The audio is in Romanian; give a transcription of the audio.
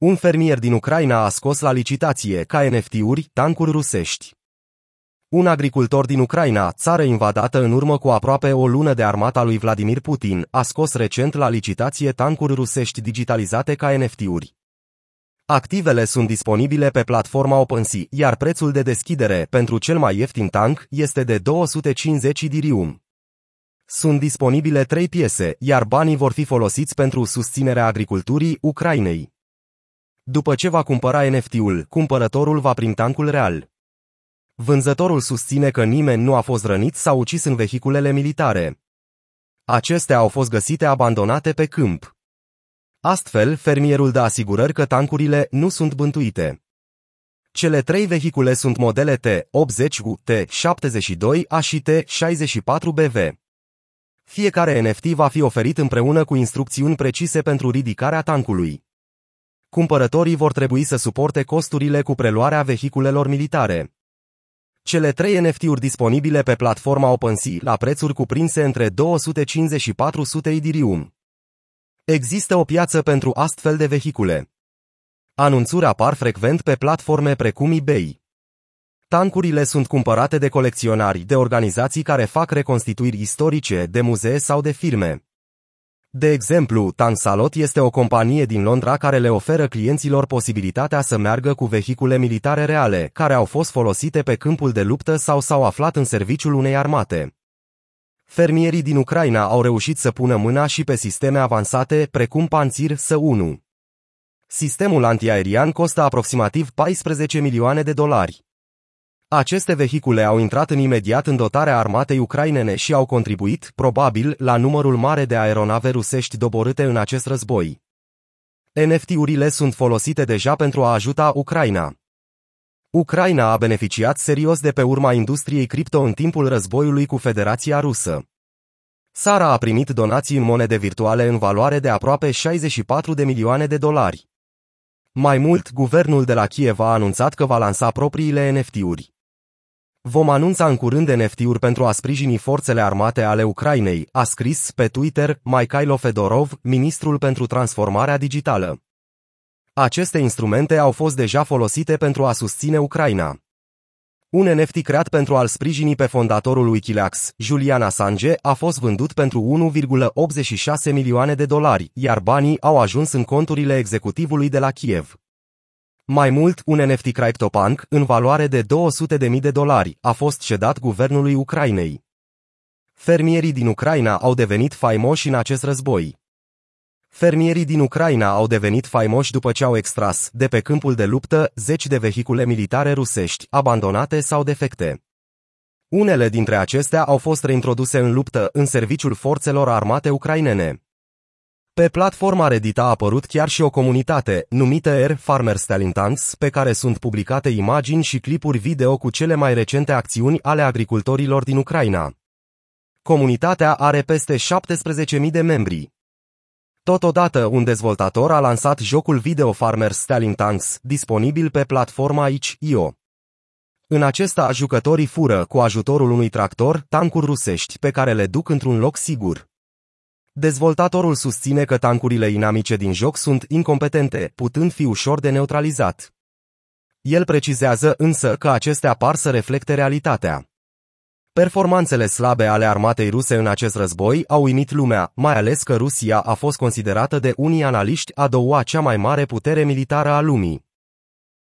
Un fermier din Ucraina a scos la licitație, ca NFT-uri, tancuri rusești. Un agricultor din Ucraina, țară invadată în urmă cu aproape o lună de armata lui Vladimir Putin, a scos recent la licitație tancuri rusești digitalizate ca NFT-uri. Activele sunt disponibile pe platforma OpenSea, iar prețul de deschidere pentru cel mai ieftin tank este de 250 dirium. Sunt disponibile trei piese, iar banii vor fi folosiți pentru susținerea agriculturii Ucrainei. După ce va cumpăra NFT-ul, cumpărătorul va primi tancul real. Vânzătorul susține că nimeni nu a fost rănit sau ucis în vehiculele militare. Acestea au fost găsite abandonate pe câmp. Astfel, fermierul dă asigurări că tancurile nu sunt bântuite. Cele trei vehicule sunt modele T80U, T72A și T64BV. Fiecare NFT va fi oferit împreună cu instrucțiuni precise pentru ridicarea tancului. Cumpărătorii vor trebui să suporte costurile cu preluarea vehiculelor militare. Cele trei NFT-uri disponibile pe platforma OpenSea la prețuri cuprinse între 250 și 400 idirium. Există o piață pentru astfel de vehicule. Anunțuri apar frecvent pe platforme precum eBay. Tancurile sunt cumpărate de colecționari, de organizații care fac reconstituiri istorice, de muzee sau de firme. De exemplu, Tansalot este o companie din Londra care le oferă clienților posibilitatea să meargă cu vehicule militare reale, care au fost folosite pe câmpul de luptă sau s-au aflat în serviciul unei armate. Fermierii din Ucraina au reușit să pună mâna și pe sisteme avansate, precum Panzir S1. Sistemul antiaerian costă aproximativ 14 milioane de dolari. Aceste vehicule au intrat în imediat în dotarea armatei ucrainene și au contribuit, probabil, la numărul mare de aeronave rusești doborâte în acest război. NFT-urile sunt folosite deja pentru a ajuta Ucraina. Ucraina a beneficiat serios de pe urma industriei cripto în timpul războiului cu Federația Rusă. Țara a primit donații în monede virtuale în valoare de aproape 64 de milioane de dolari. Mai mult, guvernul de la Kiev a anunțat că va lansa propriile NFT-uri. Vom anunța în curând NFT-uri pentru a sprijini forțele armate ale Ucrainei, a scris pe Twitter Mikhailo Fedorov, ministrul pentru transformarea digitală. Aceste instrumente au fost deja folosite pentru a susține Ucraina. Un NFT creat pentru a-l sprijini pe fondatorul Wikileaks, Julian Assange, a fost vândut pentru 1,86 milioane de dolari, iar banii au ajuns în conturile executivului de la Kiev. Mai mult, un NFT CryptoPunk, în valoare de 200.000 de dolari, a fost cedat guvernului Ucrainei. Fermierii din Ucraina au devenit faimoși în acest război. Fermierii din Ucraina au devenit faimoși după ce au extras, de pe câmpul de luptă, zeci de vehicule militare rusești, abandonate sau defecte. Unele dintre acestea au fost reintroduse în luptă în serviciul forțelor armate ucrainene. Pe platforma Reddit a apărut chiar și o comunitate, numită Air Farmers Talentants, pe care sunt publicate imagini și clipuri video cu cele mai recente acțiuni ale agricultorilor din Ucraina. Comunitatea are peste 17.000 de membri. Totodată, un dezvoltator a lansat jocul video Farmers Stalin Tanks, disponibil pe platforma itch.io. În acesta, jucătorii fură, cu ajutorul unui tractor, tancuri rusești, pe care le duc într-un loc sigur. Dezvoltatorul susține că tancurile inamice din joc sunt incompetente, putând fi ușor de neutralizat. El precizează însă că acestea par să reflecte realitatea. Performanțele slabe ale armatei ruse în acest război au uimit lumea, mai ales că Rusia a fost considerată de unii analiști a doua cea mai mare putere militară a lumii.